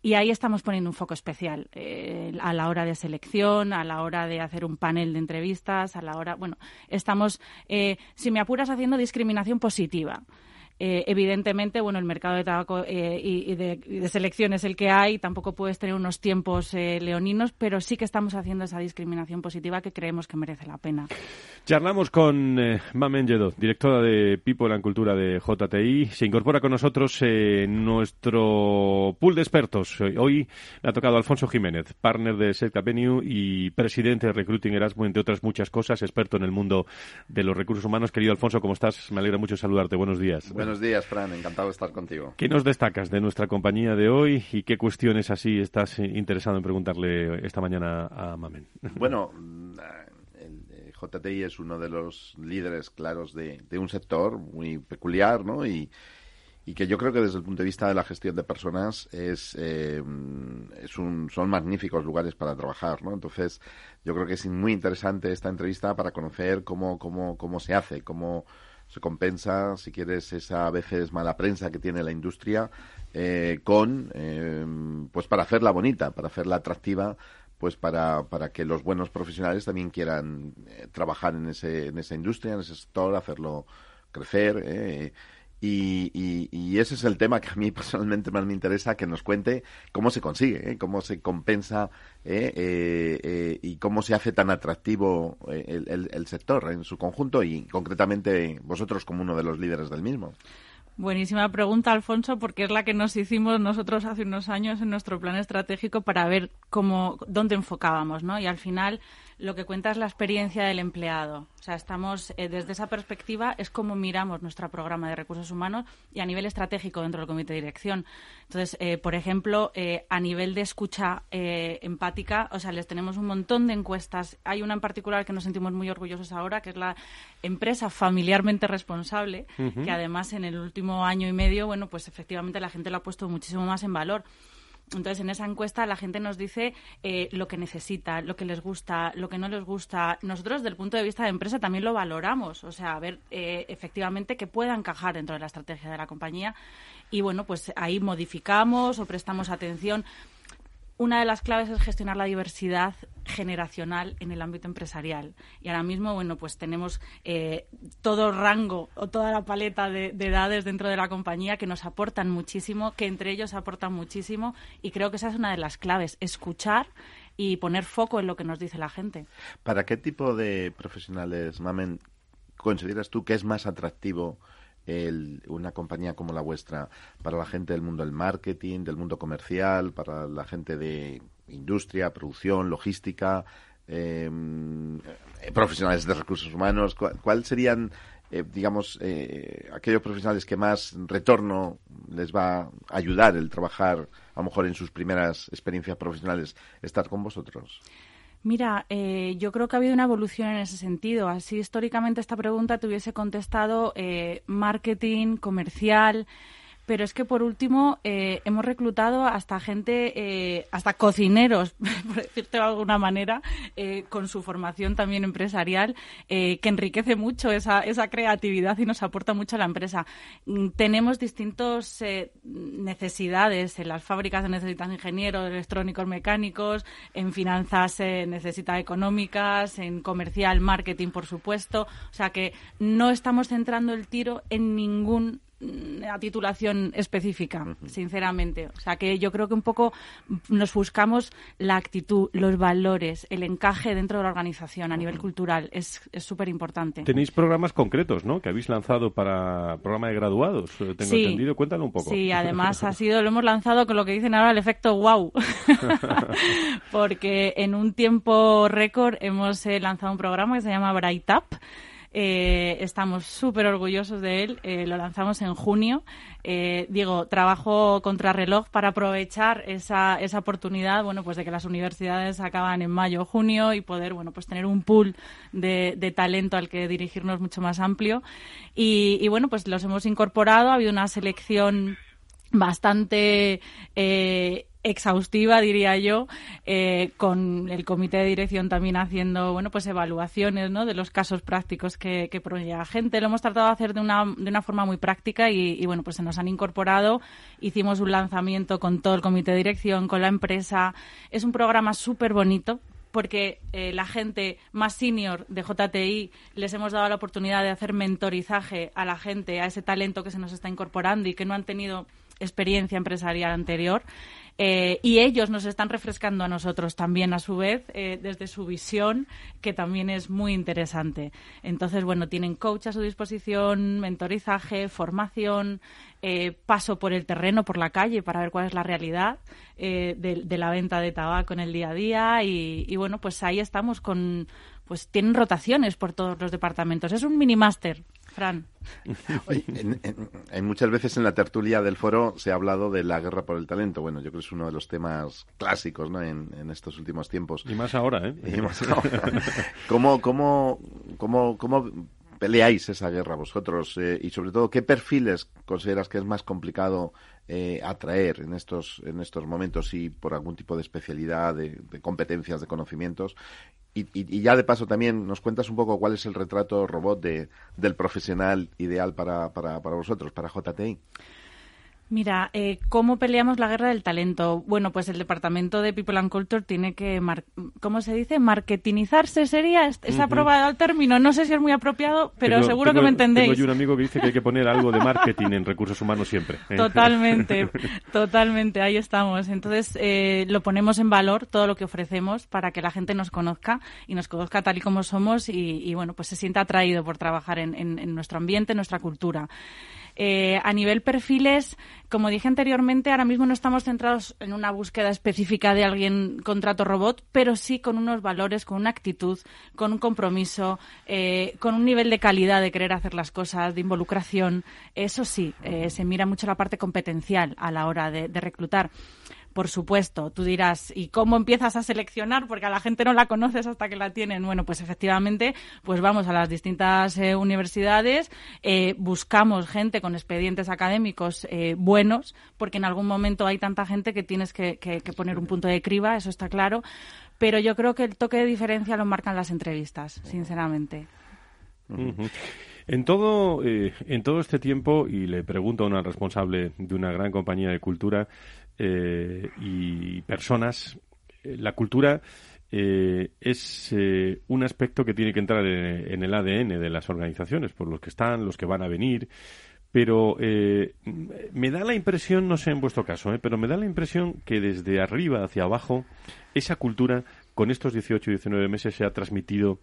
S13: y ahí estamos poniendo un foco especial eh, a la hora de selección, a la hora de hacer un panel de entrevistas, a la hora, bueno, estamos, eh, si me apuras, haciendo discriminación positiva. Eh, evidentemente, bueno, el mercado de tabaco eh, y, de, selección es el que hay, tampoco puedes tener unos tiempos eh, leoninos, pero sí que estamos haciendo esa discriminación positiva que creemos que merece la pena.
S2: Charlamos con Mamen Yedo, directora de People and Cultura de JTI. Se incorpora con nosotros nuestro pool de expertos. Hoy le ha tocado Alfonso Jiménez, partner de Set Avenue y presidente de Recruiting Erasmus, entre otras muchas cosas, experto en el mundo de los recursos humanos. Querido Alfonso, ¿cómo estás? Me alegra mucho saludarte. Buenos días.
S14: Buenos días, Fran. Encantado de estar contigo.
S2: ¿Qué nos destacas de nuestra compañía de hoy y qué cuestiones así estás interesado en preguntarle esta mañana a Mamen?
S14: Bueno, el eh, JTI es uno de los líderes claros de, un sector muy peculiar, ¿no? Y, que yo creo que desde el punto de vista de la gestión de personas es, eh, es un, son magníficos lugares para trabajar, ¿no? Entonces, yo creo que es muy interesante esta entrevista para conocer cómo, cómo, cómo se hace, cómo se compensa, si quieres, esa a veces mala prensa que tiene la industria eh, con, eh, pues para hacerla bonita, para hacerla atractiva, pues para, para que los buenos profesionales también quieran eh, trabajar en, ese, en esa industria, en ese sector, hacerlo crecer. Y, ese es el tema que a mí personalmente más me interesa, que nos cuente cómo se consigue, ¿eh? cómo se compensa ¿eh? Eh, y cómo se hace tan atractivo el, el, sector en su conjunto y concretamente vosotros como uno de los líderes del mismo.
S13: Buenísima pregunta, Alfonso, porque es la que nos hicimos nosotros hace unos años en nuestro plan estratégico para ver cómo, dónde enfocábamos, ¿no? Y al final lo que cuenta es la experiencia del empleado. O sea, estamos eh, desde esa perspectiva es como miramos nuestro programa de recursos humanos y a nivel estratégico dentro del comité de dirección. Entonces, eh, por ejemplo, eh, a nivel de escucha empática, o sea, les tenemos un montón de encuestas. Hay una en particular que nos sentimos muy orgullosos ahora, que es la empresa familiarmente responsable, que además en el último año y medio, bueno, pues efectivamente la gente lo ha puesto muchísimo más en valor. Entonces, en esa encuesta la gente nos dice eh, lo que necesita, lo que les gusta, lo que no les gusta. Nosotros, desde el punto de vista de empresa, también lo valoramos. O sea, a ver eh, efectivamente que pueda encajar dentro de la estrategia de la compañía. Y bueno, pues ahí modificamos o prestamos atención. Una de las claves es gestionar la diversidad generacional en el ámbito empresarial. Y ahora mismo, bueno, pues tenemos eh, todo rango o toda la paleta de, edades dentro de la compañía que nos aportan muchísimo, que entre ellos aportan muchísimo. Y creo que esa es una de las claves, escuchar y poner foco en lo que nos dice la gente.
S14: ¿Para qué tipo de profesionales, Mamen, consideras tú que es más atractivo una compañía como la vuestra para la gente del mundo del marketing, del mundo comercial, para la gente de industria, producción, logística, em, profesionales de recursos humanos? ¿Cuáles serían, eh, digamos, eh, aquellos profesionales que más retorno les va a ayudar el trabajar, a lo mejor en sus primeras experiencias profesionales, estar con vosotros?
S13: Mira, eh, yo creo que ha habido una evolución en ese sentido. Así históricamente esta pregunta te hubiese contestado eh, marketing, comercial, pero es que por último eh, hemos reclutado hasta gente, eh, hasta cocineros, por decirte de alguna manera, eh, con su formación también empresarial, que enriquece mucho esa, esa creatividad y nos aporta mucho a la empresa. Mm, tenemos distintas necesidades. En las fábricas se necesitan ingenieros, electrónicos, mecánicos, en finanzas se necesita económicas, en comercial, marketing, por supuesto. O sea que no estamos centrando el tiro en ningún a titulación específica, sinceramente. O sea que yo creo que un poco nos buscamos la actitud, los valores, el encaje dentro de la organización a nivel cultural. Es súper importante.
S2: Tenéis programas concretos, ¿no? Que habéis lanzado para programa de graduados, eh, tengo entendido. Cuéntalo un poco.
S13: Sí, además ha sido, lo hemos lanzado con lo que dicen ahora el efecto wow. Porque en un tiempo récord hemos eh, lanzado un programa que se llama Bright Up eh, estamos súper orgullosos de él. Eh, lo lanzamos en junio. Eh, digo, trabajo reloj para aprovechar esa, esa oportunidad, bueno, pues de que las universidades acaban en mayo o junio y poder, bueno, pues tener un pool de, talento al que dirigirnos mucho más amplio. Y, y, bueno, pues los hemos incorporado. Ha habido una selección bastante eh, exhaustiva, diría yo, eh, con el comité de dirección también haciendo, bueno, pues evaluaciones, ¿no? De los casos prácticos que, que la gente. Lo hemos tratado de hacer de una, de una forma muy práctica y, bueno, pues se nos han incorporado. Hicimos un lanzamiento con todo el comité de dirección, con la empresa. Es un programa súper bonito porque eh, la gente más senior de JTI les hemos dado la oportunidad de hacer mentorizaje a la gente, a ese talento que se nos está incorporando y que no han tenido experiencia empresarial anterior. Eh, y ellos nos están refrescando a nosotros también, a su vez, eh, desde su visión, que también es muy interesante. Entonces, bueno, tienen coach a su disposición, mentorizaje, formación, eh, paso por el terreno, por la calle, para ver cuál es la realidad de, la venta de tabaco en el día a día. Y, y bueno, pues ahí estamos con, pues tienen rotaciones por todos los departamentos. Es un mini máster Fran.
S14: en, muchas veces en la tertulia del foro se ha hablado de la guerra por el talento. Bueno, yo creo que es uno de los temas clásicos ¿no? en, estos últimos tiempos.
S2: Y más ahora, ¿eh?
S14: Y más ahora. ¿Cómo, cómo, cómo, cómo peleáis esa guerra vosotros? Eh, y sobre todo, ¿qué perfiles consideras que es más complicado eh, atraer en estos, en estos momentos y por algún tipo de especialidad, de, competencias, de conocimientos? Y, ya de paso también nos cuentas un poco cuál es el retrato robot de, del profesional ideal para, para, para vosotros, para JTI.
S13: Mira, eh, ¿cómo peleamos la guerra del talento? Bueno, pues el Departamento de People and Culture tiene que, ¿cómo se dice? Marketinizarse sería, es aprobado el término, no sé si es muy apropiado, pero seguro que me entendéis.
S2: Tengo yo un amigo que dice que hay que poner algo de marketing en recursos humanos siempre.
S13: ¿eh? Totalmente, totalmente, ahí estamos. Entonces, eh, lo ponemos en valor todo lo que ofrecemos para que la gente nos conozca y nos conozca tal y como somos y, bueno, pues se sienta atraído por trabajar en, en nuestro ambiente, en nuestra cultura. Eh, a nivel perfiles, como dije anteriormente, ahora mismo no estamos centrados en una búsqueda específica de alguien contrato robot, pero sí con unos valores, con una actitud, con un compromiso, eh, con un nivel de calidad de querer hacer las cosas, de involucración. Eso sí, eh, se mira mucho la parte competencial a la hora de reclutar. Por supuesto, tú dirás, ¿y cómo empiezas a seleccionar? Porque a la gente no la conoces hasta que la tienen. Bueno, pues efectivamente, pues vamos a las distintas eh, universidades, eh, buscamos gente con expedientes académicos eh, buenos, porque en algún momento hay tanta gente que tienes que, poner un punto de criba, eso está claro. Pero yo creo que el toque de diferencia lo marcan las entrevistas, sinceramente.
S2: En todo, en todo este tiempo, y le pregunto a una responsable de una gran compañía de cultura, eh, y personas. Eh, la cultura eh, es un aspecto que tiene que entrar en, el ADN de las organizaciones, por los que están, los que van a venir, pero eh, me da la impresión, no sé en vuestro caso, eh, pero me da la impresión que desde arriba hacia abajo esa cultura con estos 18 y 19 meses se ha transmitido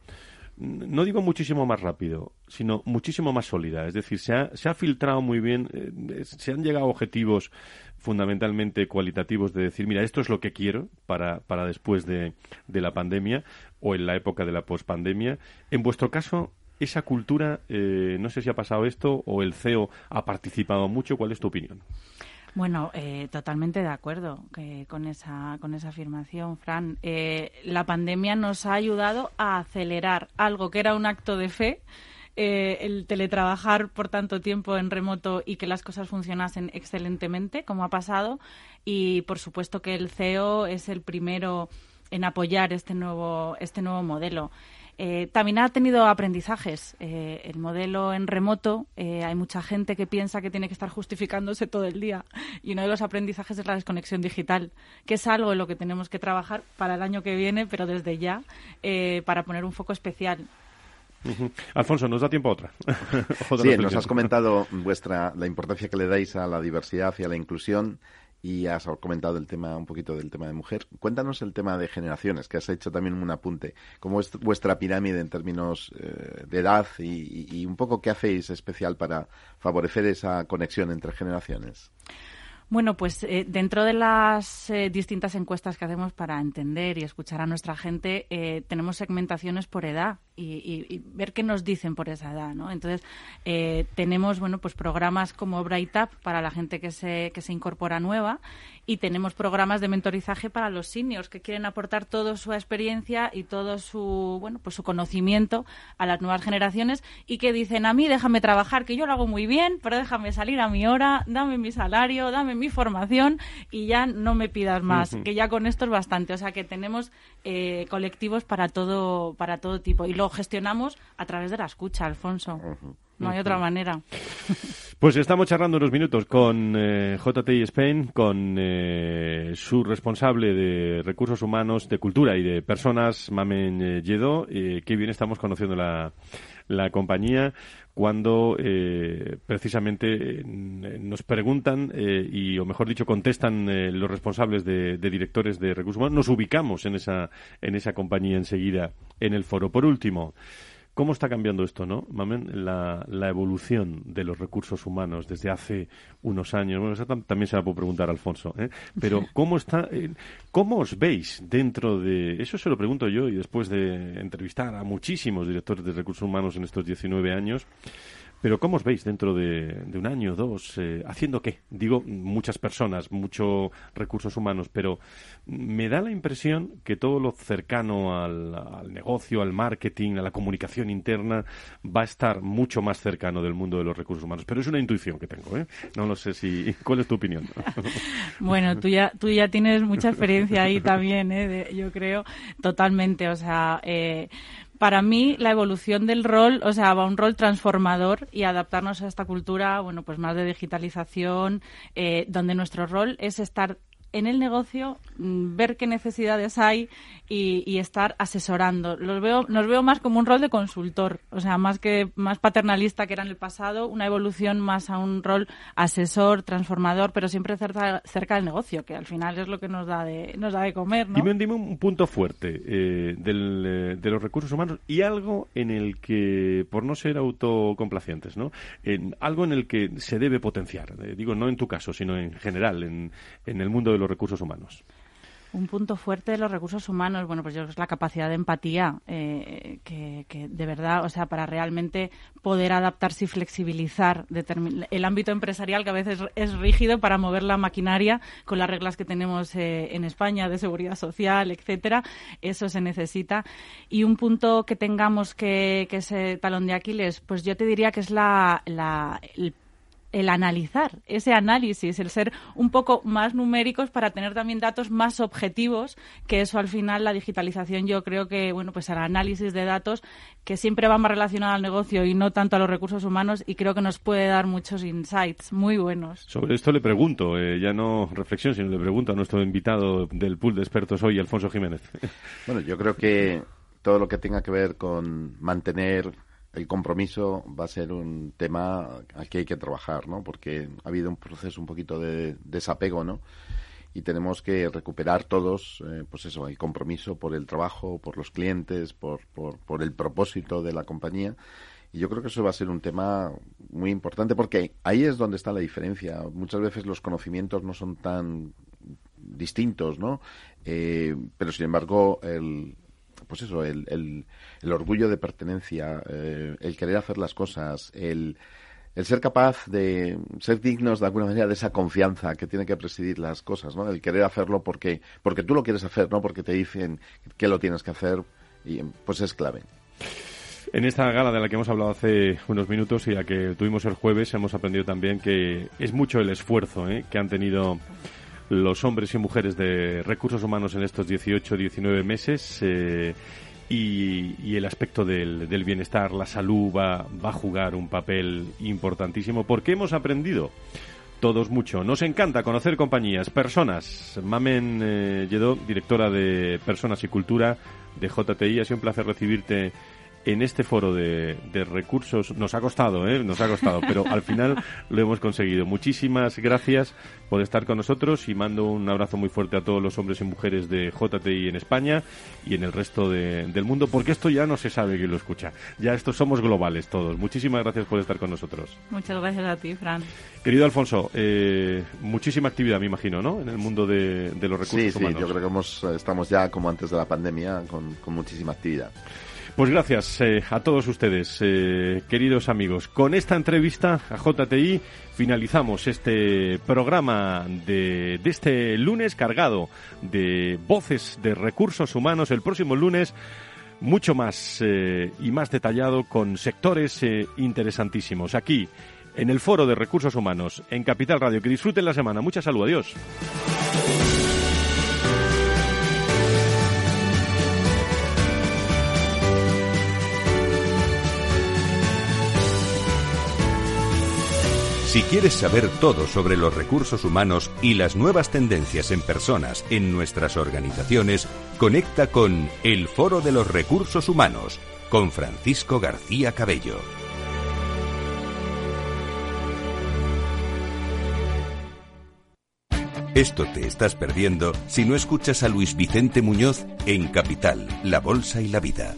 S2: no digo muchísimo más rápido, sino muchísimo más sólida. Es decir, se ha, se ha filtrado muy bien, eh, se han llegado a objetivos fundamentalmente cualitativos de decir, mira, esto es lo que quiero para, para después de, de la pandemia o en la época de la pospandemia. En vuestro caso, esa cultura, eh, no sé si ha pasado esto o el CEO ha participado mucho. ¿Cuál es tu opinión?
S13: Bueno, eh, totalmente de acuerdo con, esa, con esa afirmación, Fran. Eh, la pandemia nos ha ayudado a acelerar algo que era un acto de fe, eh, el teletrabajar por tanto tiempo en remoto y que las cosas funcionasen excelentemente, como ha pasado. Y por supuesto que el CEO es el primero en apoyar este nuevo, este nuevo modelo. Eh, también ha tenido aprendizajes. Eh, el modelo en remoto, eh, hay mucha gente que piensa que tiene que estar justificándose todo el día. Y uno de los aprendizajes es la desconexión digital, que es algo en lo que tenemos que trabajar para el año que viene, pero desde ya, para poner un foco especial.
S2: Alfonso, ¿nos da tiempo a otra?
S14: sí, nos has comentado vuestra, la importancia que le dais a la diversidad y a la inclusión y has comentado el tema un poquito del tema de mujer. Cuéntanos el tema de generaciones, que has hecho también un apunte. ¿Cómo es vuestra pirámide en términos eh, de edad y, y, un poco qué hacéis especial para favorecer esa conexión entre generaciones?
S13: Bueno, pues eh, dentro de las eh, distintas encuestas que hacemos para entender y escuchar a nuestra gente, eh, tenemos segmentaciones por edad y, ver qué nos dicen por esa edad, ¿no? Entonces, tenemos, bueno, pues programas como Bright Up para la gente que se, que se incorpora nueva y tenemos programas de mentorizaje para los seniors que quieren aportar toda su experiencia y todo su, bueno, pues su conocimiento a las nuevas generaciones y que dicen, a mí déjame trabajar, que yo lo hago muy bien, pero déjame salir a mi hora, dame mi salario, dame mi formación y ya no me pidas más, que ya con esto es bastante. O sea que tenemos eh, colectivos para todo, para todo tipo y lo gestionamos a través de la escucha, Alfonso. No hay otra manera.
S2: Pues estamos charlando unos minutos con eh, JTI Spain, con eh, su responsable de recursos humanos, de cultura y de personas, Mamen eh, Yedo. qué bien estamos conociendo la, la compañía cuando eh, precisamente eh, nos preguntan eh, y, o mejor dicho, contestan los responsables de, directores de recursos humanos, nos ubicamos en esa, en esa compañía enseguida en el foro. Por último, ¿Cómo está cambiando esto, no, Mamen? La, la, evolución de los recursos humanos desde hace unos años. Bueno, eso también se la puedo preguntar, Alfonso. ¿eh? Pero, ¿cómo está, eh, cómo os veis dentro de. Eso se lo pregunto yo y después de entrevistar a muchísimos directores de recursos humanos en estos 19 años. Pero ¿cómo os veis dentro de, un año, dos? Eh, ¿Haciendo qué? Digo, muchas personas, muchos recursos humanos, pero me da la impresión que todo lo cercano al, negocio, al marketing, a la comunicación interna, va a estar mucho más cercano del mundo de los recursos humanos. Pero es una intuición que tengo, ¿eh? No lo sé si... ¿Cuál es tu opinión?
S13: bueno, tú ya, tú ya tienes mucha experiencia ahí también, ¿eh? yo creo, totalmente. O sea... Eh, para mí la evolución del rol, o sea, va un rol transformador y adaptarnos a esta cultura, bueno, pues más de digitalización, eh, donde nuestro rol es estar en el negocio, mm, ver qué necesidades hay y, estar asesorando. Los veo, nos veo más como un rol de consultor, o sea, más que más paternalista que era en el pasado, una evolución más a un rol asesor, transformador, pero siempre cerca, cerca del negocio, que al final es lo que nos da de, nos da de comer, ¿no?
S2: Dime, un punto fuerte eh, del, eh, de los recursos humanos y algo en el que, por no ser autocomplacientes, ¿no? En, algo en el que se debe potenciar. Eh, digo, no en tu caso, sino en general, en, en el mundo de los recursos humanos?
S13: Un punto fuerte de los recursos humanos, bueno, pues yo creo que es la capacidad de empatía, eh, que, de verdad, o sea, para realmente poder adaptarse y flexibilizar el ámbito empresarial, que a veces es rígido para mover la maquinaria con las reglas que tenemos eh, en España de seguridad social, etcétera, eso se necesita. Y un punto que tengamos que, que talón de Aquiles, pues yo te diría que es la, la el el analizar, ese análisis, el ser un poco más numéricos para tener también datos más objetivos, que eso al final la digitalización yo creo que, bueno, pues el análisis de datos que siempre va más relacionado al negocio y no tanto a los recursos humanos y creo que nos puede dar muchos insights muy buenos.
S2: Sobre esto le pregunto, eh, ya no reflexión, sino le pregunto a nuestro invitado del pool de expertos hoy, Alfonso Jiménez.
S14: Bueno, yo creo que todo lo que tenga que ver con mantener el compromiso va a ser un tema al que hay que trabajar, ¿no? Porque ha habido un proceso un poquito de desapego, ¿no? y tenemos que recuperar todos, eh, pues eso, el compromiso por el trabajo, por los clientes, por, por, por, el propósito de la compañía. Y yo creo que eso va a ser un tema muy importante porque ahí es donde está la diferencia. Muchas veces los conocimientos no son tan distintos, ¿no? Eh, pero sin embargo, el, pues eso, el, el, el orgullo de pertenencia, eh, el querer hacer las cosas, el el ser capaz de ser dignos de alguna manera de esa confianza que tiene que presidir las cosas, ¿no? El querer hacerlo porque, porque tú lo quieres hacer, no porque te dicen que lo tienes que hacer, y pues es clave.
S2: En esta gala de la que hemos hablado hace unos minutos y la que tuvimos el jueves, hemos aprendido también que es mucho el esfuerzo ¿eh? que han tenido los hombres y mujeres de recursos humanos en estos 18, 19 meses. Eh, y, el aspecto del, bienestar, la salud va, va, a jugar un papel importantísimo porque hemos aprendido todos mucho. Nos encanta conocer compañías, personas. Mamen eh, directora de Personas y Cultura de JTI, ha sido un placer recibirte en este foro de, recursos nos ha costado, ¿eh? nos ha costado, pero al final lo hemos conseguido. Muchísimas gracias por estar con nosotros y mando un abrazo muy fuerte a todos los hombres y mujeres de JTI en España y en el resto del mundo, porque esto ya no se sabe quién lo escucha. Ya estos somos globales todos. Muchísimas gracias por estar con nosotros.
S13: Muchas gracias a ti, Fran.
S2: Querido Alfonso, eh, muchísima actividad, me imagino, ¿no? En el mundo de, los recursos humanos.
S14: Sí, yo creo que estamos ya como antes de la pandemia con, con muchísima actividad.
S2: Pues gracias eh, a todos ustedes, eh, queridos amigos. Con esta entrevista a JTI finalizamos este programa de, este lunes cargado de voces de recursos humanos. El próximo lunes mucho más eh, y más detallado con sectores interesantísimos. Aquí, en el Foro de Recursos Humanos, en Capital Radio. Que disfruten la semana. Mucha salud. Adiós.
S1: Si quieres saber todo sobre los recursos humanos y las nuevas tendencias en personas en nuestras organizaciones, conecta con El Foro de los Recursos Humanos con Francisco García Cabello. Esto te estás perdiendo si no escuchas a Luis Vicente Muñoz en Capital, La Bolsa y la Vida.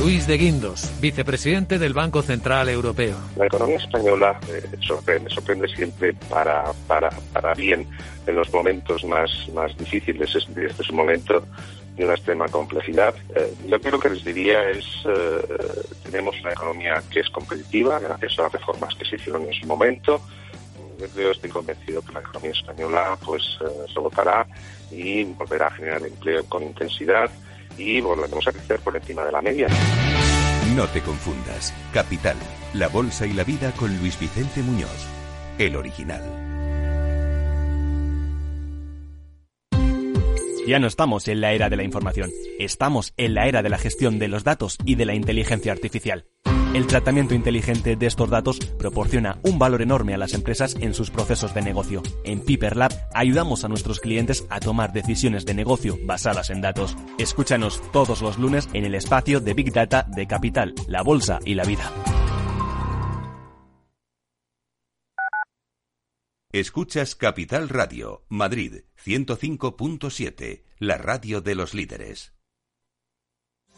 S15: Luis de Guindos, vicepresidente del Banco Central Europeo.
S16: La economía española eh, sorprende, sorprende siempre para, para, para bien en los momentos más, más difíciles. Este, es un momento de una extrema complejidad. Eh, yo creo que les diría es, eh, tenemos una economía que es competitiva gracias a las reformas que se hicieron en su momento. Yo estoy convencido que la economía española pues se votará y volverá a generar empleo con intensidad y volveremos a crecer por encima de la media.
S1: No te confundas. Capital, la bolsa y la vida con Luis Vicente Muñoz, el original.
S17: Ya no estamos en la era de la información, estamos en la era de la gestión de los datos y de la inteligencia artificial. El tratamiento inteligente de estos datos proporciona un valor enorme a las empresas en sus procesos de negocio. En Piper Lab ayudamos a nuestros clientes a tomar decisiones de negocio basadas en datos. Escúchanos todos los lunes en el espacio de Big Data de Capital, la Bolsa y la Vida.
S1: Escuchas Capital Radio, Madrid 105.7, la radio de los líderes.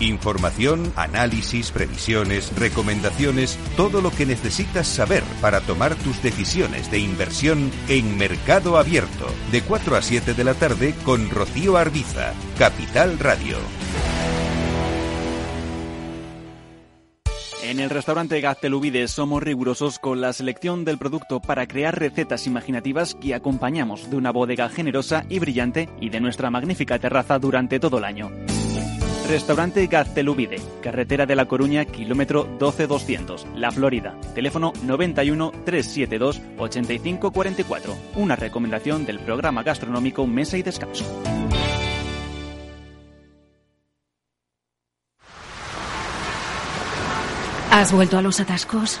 S1: Información, análisis, previsiones, recomendaciones, todo lo que necesitas saber para tomar tus decisiones de inversión en Mercado Abierto, de 4 a 7 de la tarde con Rocío Arbiza, Capital Radio.
S12: En el restaurante Gaztelubides somos rigurosos con la selección del producto para crear recetas imaginativas que acompañamos de una bodega generosa y brillante y de nuestra magnífica terraza durante todo el año. Restaurante Gaztelubide, carretera de La Coruña, kilómetro 12200, La Florida. Teléfono 91 372 8544. Una recomendación del programa gastronómico Mesa y Descanso.
S18: ¿Has vuelto a los atascos?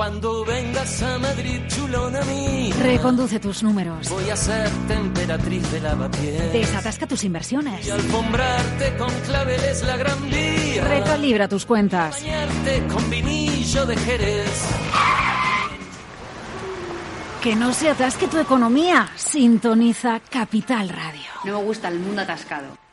S19: Cuando vengas a Madrid, chulona mí.
S18: Reconduce tus números.
S19: Voy a ser temperatriz de lavapiés.
S18: Desatasca tus inversiones.
S19: Y alfombrarte con claveles la gran vía.
S18: Recalibra tus cuentas.
S19: Bañarte con vinillo de Jerez.
S18: Que no se atasque tu economía. Sintoniza Capital Radio.
S20: No me gusta el mundo atascado.